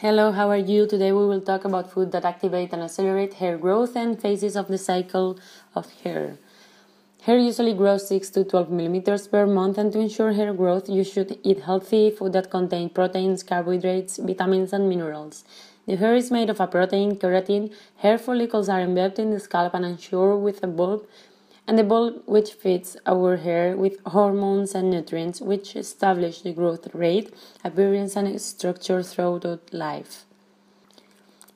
Hello, how are you? Today we will talk about food that activate and accelerate hair growth and phases of the cycle of hair. Hair usually grows 6 to 12 millimeters per month, and to ensure hair growth, you should eat healthy food that contain proteins, carbohydrates, vitamins, and minerals. The hair is made of a protein, keratin. Hair follicles are embedded in the scalp and ensure with a bulb and the bulb which feeds our hair with hormones and nutrients which establish the growth rate, appearance, and structure throughout life.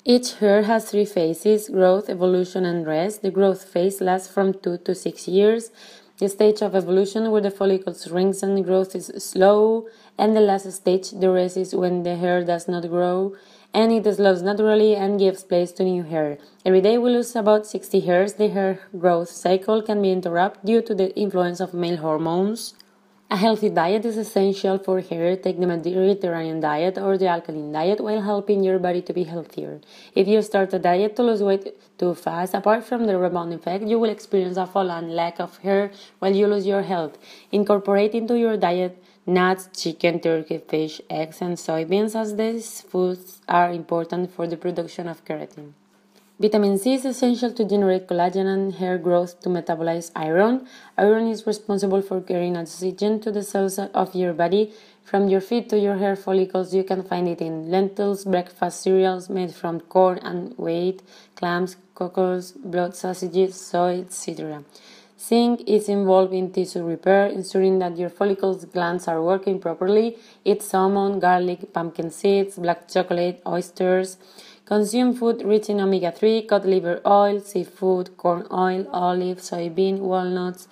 Each hair has three phases growth, evolution, and rest. The growth phase lasts from two to six years. The stage of evolution where the follicles rings and growth is slow, and the last stage, the rest, is when the hair does not grow and it slows naturally and gives place to new hair. Every day we lose about 60 hairs. The hair growth cycle can be interrupted due to the influence of male hormones. A healthy diet is essential for hair. Take the Mediterranean diet or the alkaline diet while helping your body to be healthier. If you start a diet to lose weight too fast, apart from the rebound effect, you will experience a fall and lack of hair while you lose your health. Incorporate into your diet nuts, chicken, turkey, fish, eggs, and soybeans, as these foods are important for the production of keratin. Vitamin C is essential to generate collagen and hair growth to metabolize iron. Iron is responsible for carrying oxygen to the cells of your body. From your feet to your hair follicles, you can find it in lentils, breakfast cereals made from corn and wheat, clams, cockles, blood sausages, soy, etc. Zinc is involved in tissue repair, ensuring that your follicles glands are working properly. Eat salmon, garlic, pumpkin seeds, black chocolate, oysters. Consume food rich in omega 3, cod liver oil, seafood, corn oil, olive, soybean, walnuts,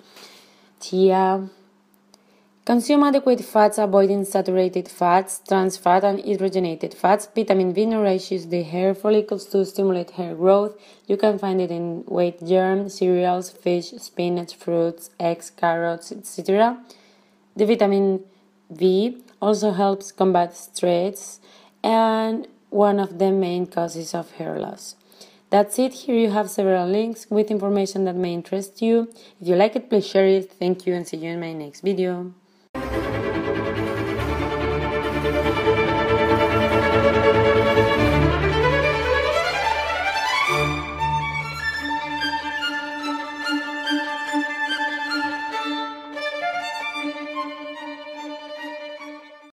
chia. Consume adequate fats, avoiding saturated fats, trans fat, and hydrogenated fats. Vitamin B nourishes the hair follicles to stimulate hair growth. You can find it in wheat germ, cereals, fish, spinach, fruits, eggs, carrots, etc. The vitamin B also helps combat stress and one of the main causes of hair loss. That's it. Here you have several links with information that may interest you. If you like it, please share it. Thank you and see you in my next video.